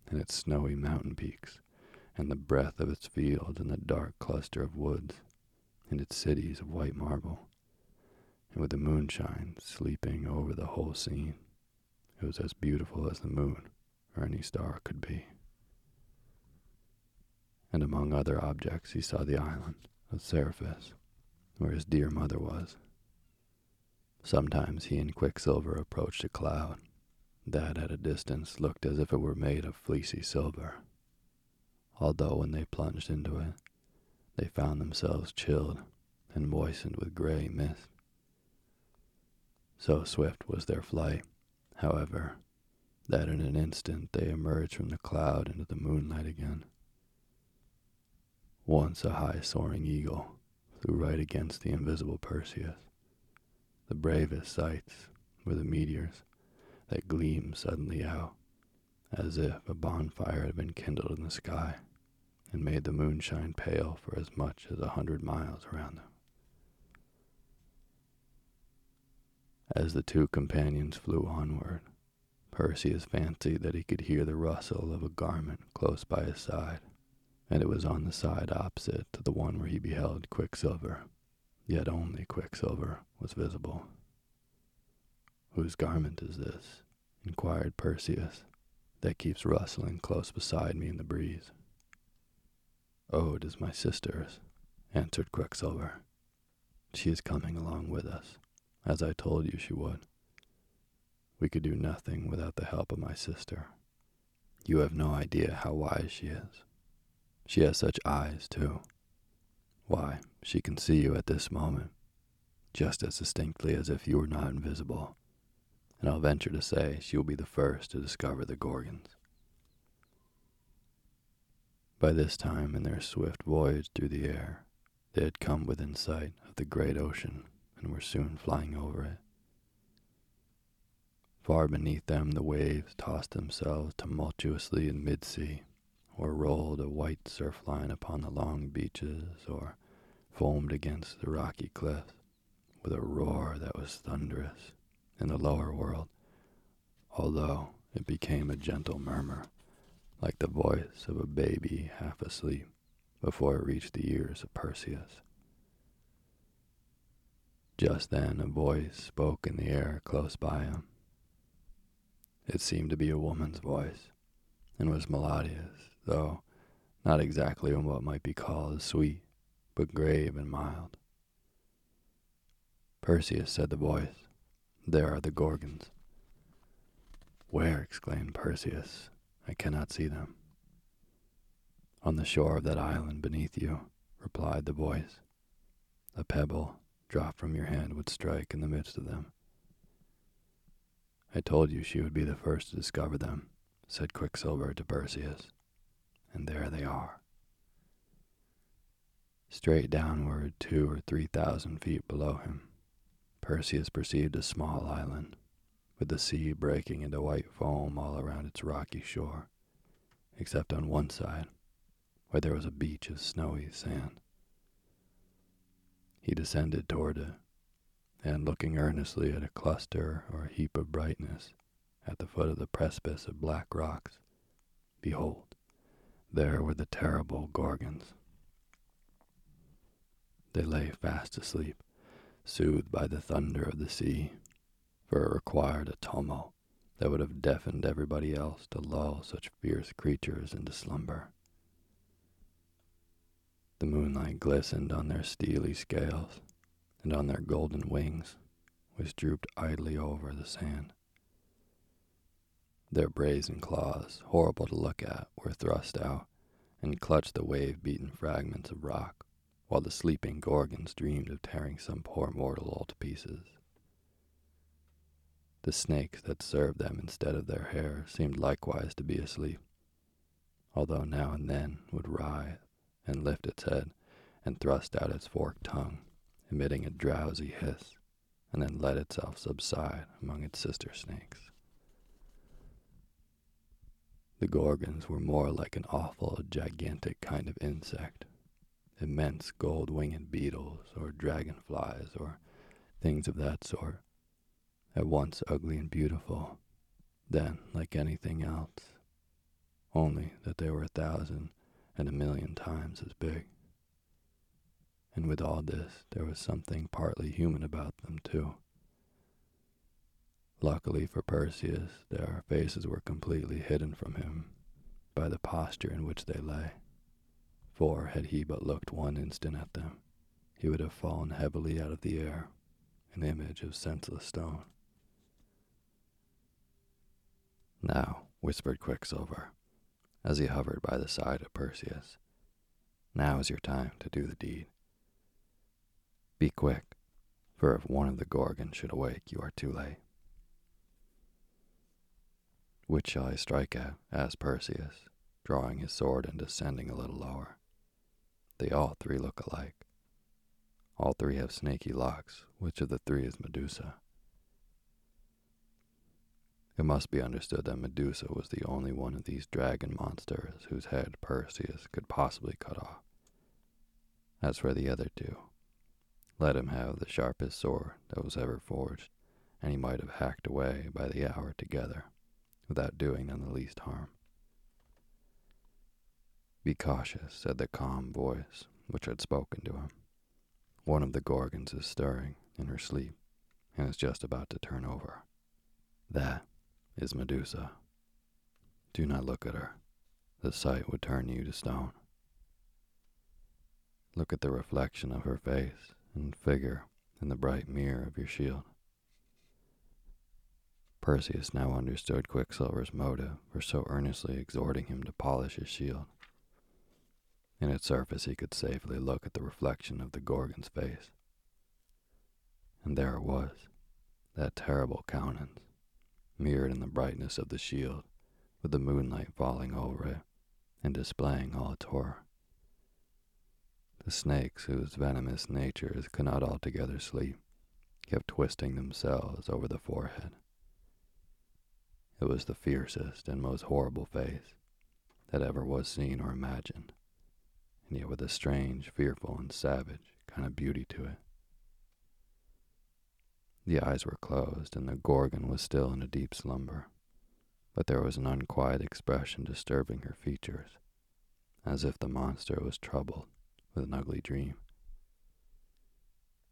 and its snowy mountain peaks, and the breadth of its fields and the dark cluster of woods, and its cities of white marble, and with the moonshine sleeping over the whole scene. It was as beautiful as the moon or any star could be. And among other objects, he saw the island of Seriphus, where his dear mother was. Sometimes he and Quicksilver approached a cloud that at a distance looked as if it were made of fleecy silver, although when they plunged into it, they found themselves chilled and moistened with gray mist. So swift was their flight, however, that in an instant they emerged from the cloud into the moonlight again. Once a high soaring eagle flew right against the invisible Perseus. The bravest sights were the meteors that gleamed suddenly out, as if a bonfire had been kindled in the sky and made the moonshine pale for as much as a hundred miles around them. As the two companions flew onward, Perseus fancied that he could hear the rustle of a garment close by his side, and it was on the side opposite to the one where he beheld Quicksilver, yet only Quicksilver was visible. Whose garment is this? inquired Perseus, that keeps rustling close beside me in the breeze. Oh, it is my sister's, answered Quicksilver. She is coming along with us, as I told you she would. We could do nothing without the help of my sister. You have no idea how wise she is. She has such eyes, too. Why, she can see you at this moment, just as distinctly as if you were not invisible. And I'll venture to say she will be the first to discover the Gorgons. By this time, in their swift voyage through the air, they had come within sight of the great ocean and were soon flying over it. Far beneath them, the waves tossed themselves tumultuously in mid sea, or rolled a white surf line upon the long beaches, or foamed against the rocky cliffs with a roar that was thunderous in the lower world, although it became a gentle murmur, like the voice of a baby half asleep before it reached the ears of Perseus. Just then a voice spoke in the air close by him. It seemed to be a woman's voice, and was melodious, though not exactly in what might be called sweet, but grave and mild. Perseus, said the voice, there are the Gorgons. Where? exclaimed Perseus. I cannot see them. On the shore of that island beneath you, replied the voice. A pebble dropped from your hand would strike in the midst of them. I told you she would be the first to discover them, said Quicksilver to Perseus. And there they are. Straight downward, two or three thousand feet below him, Perseus perceived a small island, with the sea breaking into white foam all around its rocky shore, except on one side, where there was a beach of snowy sand. He descended toward it and looking earnestly at a cluster or heap of brightness at the foot of the precipice of black rocks, behold, there were the terrible Gorgons. They lay fast asleep, soothed by the thunder of the sea, for it required a tumult that would have deafened everybody else to lull such fierce creatures into slumber. The moonlight glistened on their steely scales, and on their golden wings, which drooped idly over the sand. Their brazen claws, horrible to look at, were thrust out and clutched the wave beaten fragments of rock, while the sleeping Gorgons dreamed of tearing some poor mortal all to pieces. The snakes that served them instead of their hair seemed likewise to be asleep, although now and then would writhe and lift its head and thrust out its forked tongue emitting a drowsy hiss, and then let itself subside among its sister snakes. The Gorgons were more like an awful, gigantic kind of insect, immense gold winged beetles or dragonflies or things of that sort, at once ugly and beautiful, then like anything else, only that they were a thousand and a million times as big and with all this, there was something partly human about them, too. Luckily for Perseus, their faces were completely hidden from him by the posture in which they lay, for had he but looked one instant at them, he would have fallen heavily out of the air, an image of senseless stone. Now, whispered Quicksilver, as he hovered by the side of Perseus, now is your time to do the deed. Be quick, for if one of the Gorgons should awake, you are too late. Which shall I strike at? asked Perseus, drawing his sword and descending a little lower. They all three look alike. All three have snaky locks. Which of the three is Medusa? It must be understood that Medusa was the only one of these dragon monsters whose head Perseus could possibly cut off. As for the other two, let him have the sharpest sword that was ever forged, and he might have hacked away by the hour together without doing them the least harm. Be cautious, said the calm voice which had spoken to him. One of the Gorgons is stirring in her sleep and is just about to turn over. That is Medusa. Do not look at her. The sight would turn you to stone. Look at the reflection of her face and figure in the bright mirror of your shield. Perseus now understood Quicksilver's motive for so earnestly exhorting him to polish his shield. In its surface, he could safely look at the reflection of the Gorgon's face. And there it was, that terrible countenance, mirrored in the brightness of the shield, with the moonlight falling over it and displaying all its horror. The snakes, whose venomous natures could not altogether sleep, kept twisting themselves over the forehead it was the fiercest and most horrible face that ever was seen or imagined, and yet with a strange, fearful, and savage kind of beauty to it. The eyes were closed, and the Gorgon was still in a deep slumber, but there was an unquiet expression disturbing her features, as if the monster was troubled with an ugly dream.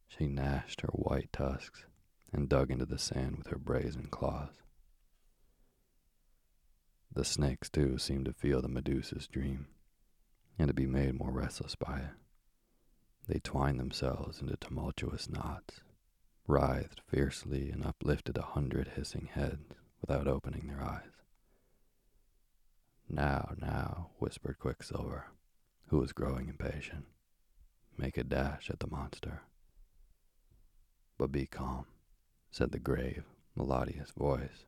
She gnashed her white tusks and dug into the sand with her brazen claws. The snakes, too, seemed to feel the Medusa's dream, and to be made more restless by it. They twined themselves into tumultuous knots, writhed fiercely, and uplifted a hundred hissing heads without opening their eyes. Now, now, whispered Quicksilver, who was growing impatient. Make a dash at the monster. But be calm, said the grave, melodious voice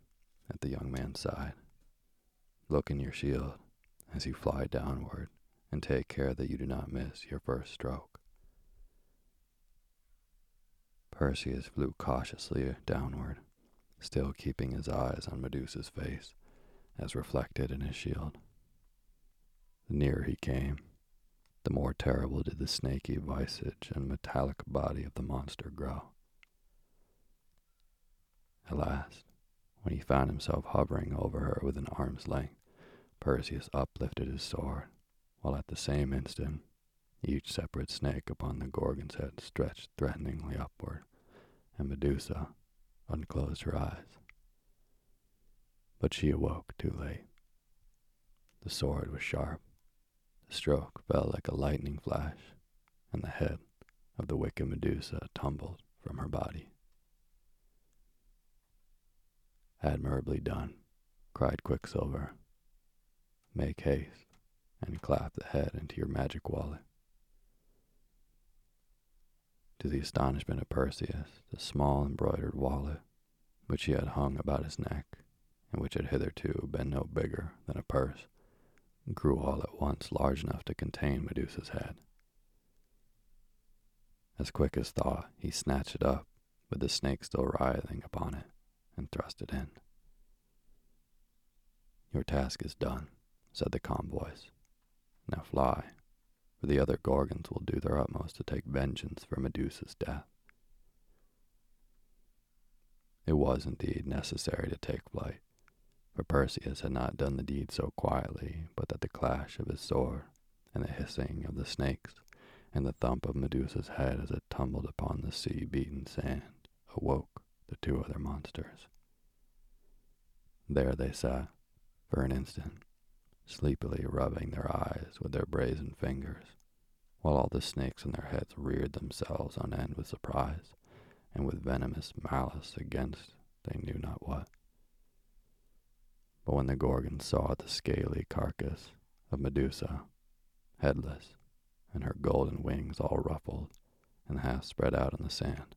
at the young man's side. Look in your shield as you fly downward and take care that you do not miss your first stroke. Perseus flew cautiously downward, still keeping his eyes on Medusa's face as reflected in his shield. The nearer he came, the more terrible did the snaky visage and metallic body of the monster grow. At last, when he found himself hovering over her within arm's length, Perseus uplifted his sword, while at the same instant each separate snake upon the Gorgon's head stretched threateningly upward, and Medusa unclosed her eyes. But she awoke too late. The sword was sharp. The stroke fell like a lightning flash, and the head of the wicked Medusa tumbled from her body. Admirably done, cried Quicksilver Make haste and clap the head into your magic wallet. To the astonishment of Perseus, the small embroidered wallet, which he had hung about his neck, and which had hitherto been no bigger than a purse, grew all at once large enough to contain Medusa's head. As quick as thought, he snatched it up, with the snake still writhing upon it, and thrust it in. Your task is done, said the calm voice. Now fly, for the other Gorgons will do their utmost to take vengeance for Medusa's death. It was indeed necessary to take flight, for Perseus had not done the deed so quietly, but that the clash of his sword, and the hissing of the snakes, and the thump of Medusa's head as it tumbled upon the sea beaten sand, awoke the two other monsters. There they sat, for an instant, sleepily rubbing their eyes with their brazen fingers, while all the snakes in their heads reared themselves on end with surprise and with venomous malice against they knew not what. But when the Gorgon saw the scaly carcass of Medusa, headless, and her golden wings all ruffled and half spread out on the sand,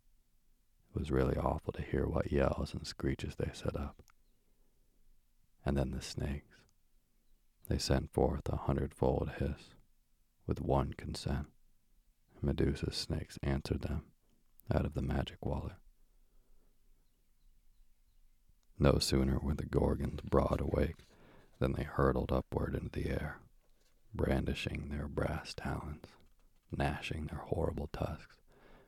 it was really awful to hear what yells and screeches they set up. And then the snakes. They sent forth a hundredfold hiss, with one consent. Medusa's snakes answered them out of the magic wallet. No sooner were the Gorgons broad awake than they hurtled upward into the air, brandishing their brass talons, gnashing their horrible tusks,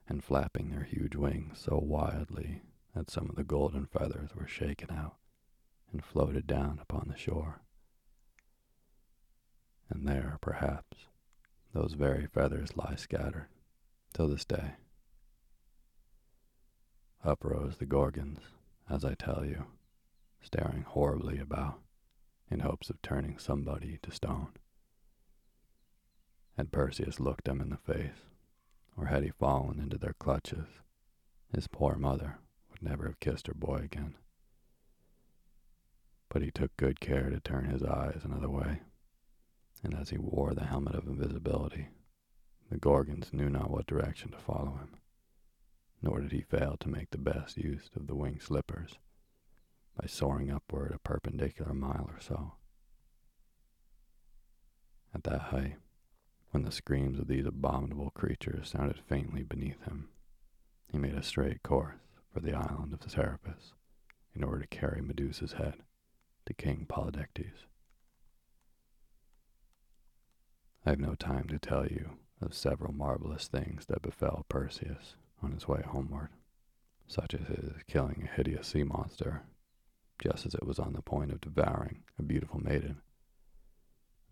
and flapping their huge wings so wildly that some of the golden feathers were shaken out and floated down upon the shore. And there, perhaps, those very feathers lie scattered till this day. Up rose the Gorgons, as I tell you, staring horribly about in hopes of turning somebody to stone. Had Perseus looked them in the face, or had he fallen into their clutches, his poor mother would never have kissed her boy again. But he took good care to turn his eyes another way, and as he wore the helmet of invisibility, the Gorgons knew not what direction to follow him, nor did he fail to make the best use of the wing slippers by soaring upward a perpendicular mile or so. At that height, when the screams of these abominable creatures sounded faintly beneath him, he made a straight course for the island of Seriphus in order to carry Medusa's head to King Polydectes. I have no time to tell you of several marvelous things that befell Perseus on his way homeward, such as his killing a hideous sea monster just as it was on the point of devouring a beautiful maiden,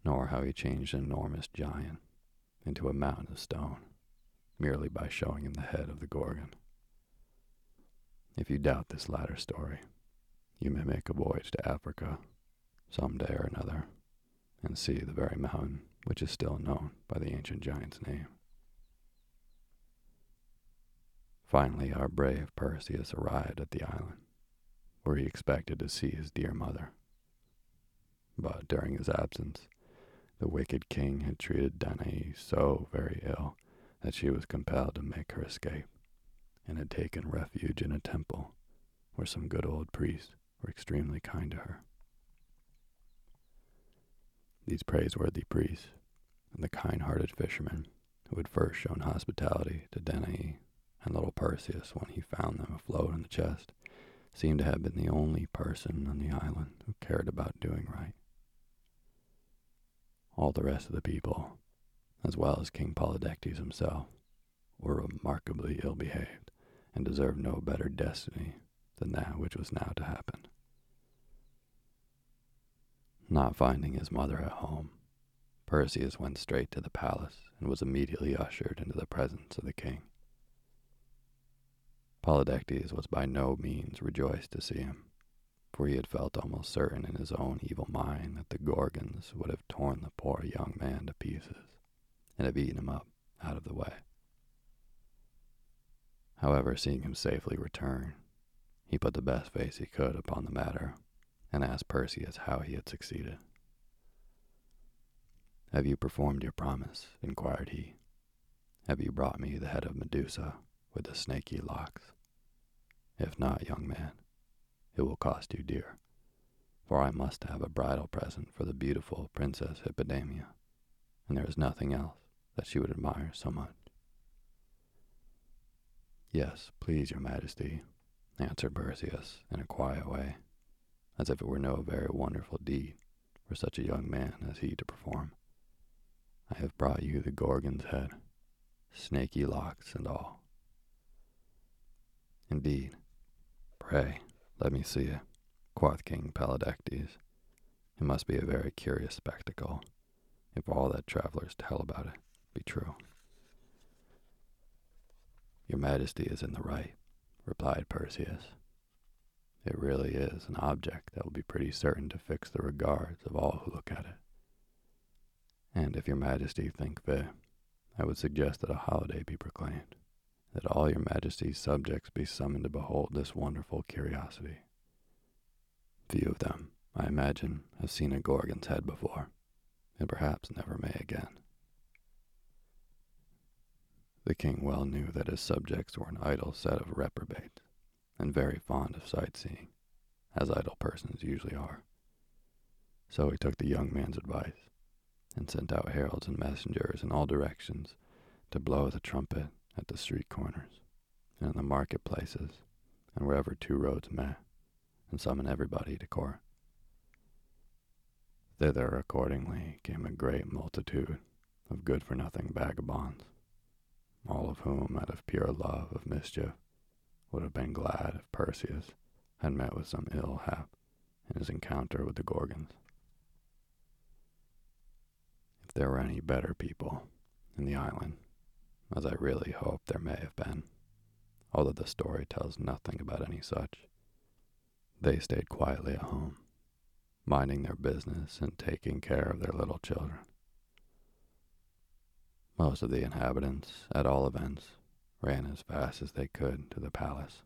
nor how he changed an enormous giant into a mountain of stone merely by showing him the head of the Gorgon. If you doubt this latter story, you may make a voyage to Africa some day or another and see the very mountain which is still known by the ancient giant's name. Finally, our brave Perseus arrived at the island where he expected to see his dear mother. But during his absence, the wicked king had treated Danae so very ill that she was compelled to make her escape, and had taken refuge in a temple where some good old priests were extremely kind to her. These praiseworthy priests and the kind-hearted fishermen who had first shown hospitality to Danae and little Perseus when he found them afloat in the chest seemed to have been the only person on the island who cared about doing right. All the rest of the people, as well as King Polydectes himself, were remarkably ill behaved and deserved no better destiny than that which was now to happen. Not finding his mother at home, Perseus went straight to the palace and was immediately ushered into the presence of the king. Polydectes was by no means rejoiced to see him, for he had felt almost certain in his own evil mind that the Gorgons would have torn the poor young man to pieces and have eaten him up out of the way. However, seeing him safely return, he put the best face he could upon the matter and asked Perseus how he had succeeded. Have you performed your promise? inquired he. Have you brought me the head of Medusa? with the snaky locks. If not, young man, it will cost you dear, for I must have a bridal present for the beautiful Princess Hippodamia, and there is nothing else that she would admire so much. Yes, please, your majesty, answered Perseus in a quiet way, as if it were no very wonderful deed for such a young man as he to perform. I have brought you the Gorgon's head, snaky locks and all. Indeed. Pray, let me see it, quoth King Polydectes. It must be a very curious spectacle, if all that travelers tell about it be true. Your Majesty is in the right, replied Perseus. It really is an object that will be pretty certain to fix the regards of all who look at it. And if your Majesty think fit, I would suggest that a holiday be proclaimed that all your majesty's subjects be summoned to behold this wonderful curiosity. Few of them, I imagine, have seen a Gorgon's head before, and perhaps never may again. The king well knew that his subjects were an idle set of reprobates, and very fond of sightseeing, as idle persons usually are. So he took the young man's advice and sent out heralds and messengers in all directions to blow the trumpet at the street corners and in the marketplaces and wherever two roads met, and summon everybody to court. Thither, accordingly, came a great multitude of good for nothing vagabonds, all of whom, out of pure love of mischief, would have been glad if Perseus had met with some ill hap in his encounter with the Gorgons. If there were any better people in the island, as I really hope there may have been, although the story tells nothing about any such. They stayed quietly at home, minding their business and taking care of their little children. Most of the inhabitants, at all events, ran as fast as they could to the palace,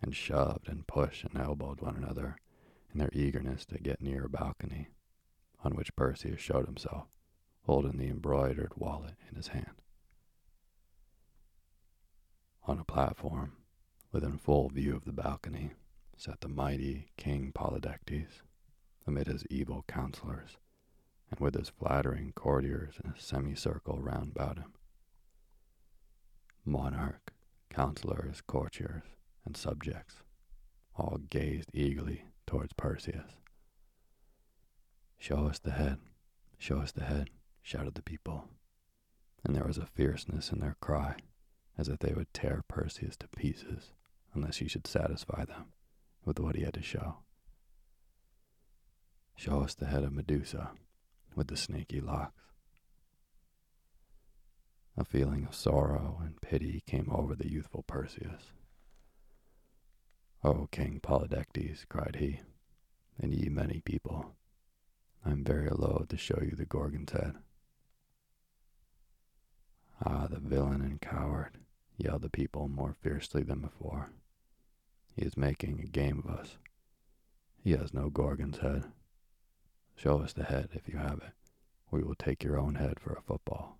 and shoved and pushed and elbowed one another in their eagerness to get near a balcony, on which Perseus showed himself, holding the embroidered wallet in his hand. On a platform, within full view of the balcony, sat the mighty King Polydectes, amid his evil counselors, and with his flattering courtiers in a semicircle round about him. Monarch, counselors, courtiers, and subjects all gazed eagerly towards Perseus. Show us the head, show us the head, shouted the people, and there was a fierceness in their cry as if they would tear Perseus to pieces unless he should satisfy them with what he had to show. Show us the head of Medusa with the snaky locks. A feeling of sorrow and pity came over the youthful Perseus. O King Polydectes, cried he, and ye many people, I am very loath to show you the Gorgon's head. Ah, the villain and coward, yelled the people more fiercely than before. He is making a game of us. He has no Gorgon's head. Show us the head if you have it. We will take your own head for a football.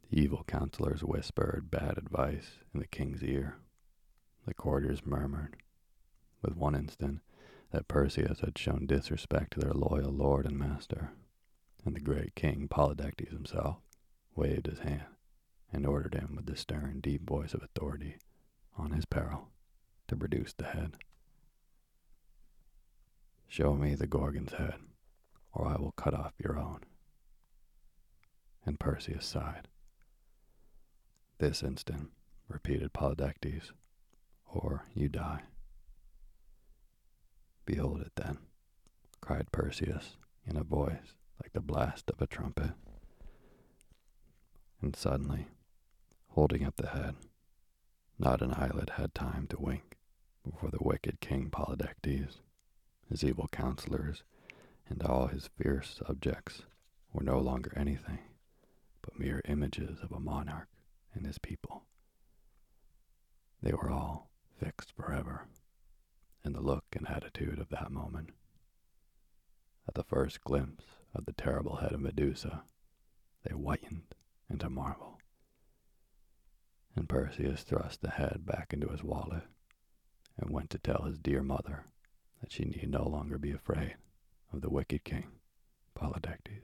The evil counselors whispered bad advice in the king's ear. The courtiers murmured, with one instant, that Perseus had shown disrespect to their loyal lord and master, and the great king Polydectes himself waved his hand and ordered him with the stern, deep voice of authority, on his peril, to produce the head. Show me the Gorgon's head, or I will cut off your own. And Perseus sighed. This instant, repeated Polydectes, or you die. Behold it then, cried Perseus in a voice like the blast of a trumpet and suddenly, holding up the head, not an eyelid had time to wink before the wicked King Polydectes, his evil counselors, and all his fierce subjects were no longer anything but mere images of a monarch and his people. They were all fixed forever in the look and attitude of that moment. At the first glimpse of the terrible head of Medusa, they whitened into marble. And Perseus thrust the head back into his wallet and went to tell his dear mother that she need no longer be afraid of the wicked king, Polydectes.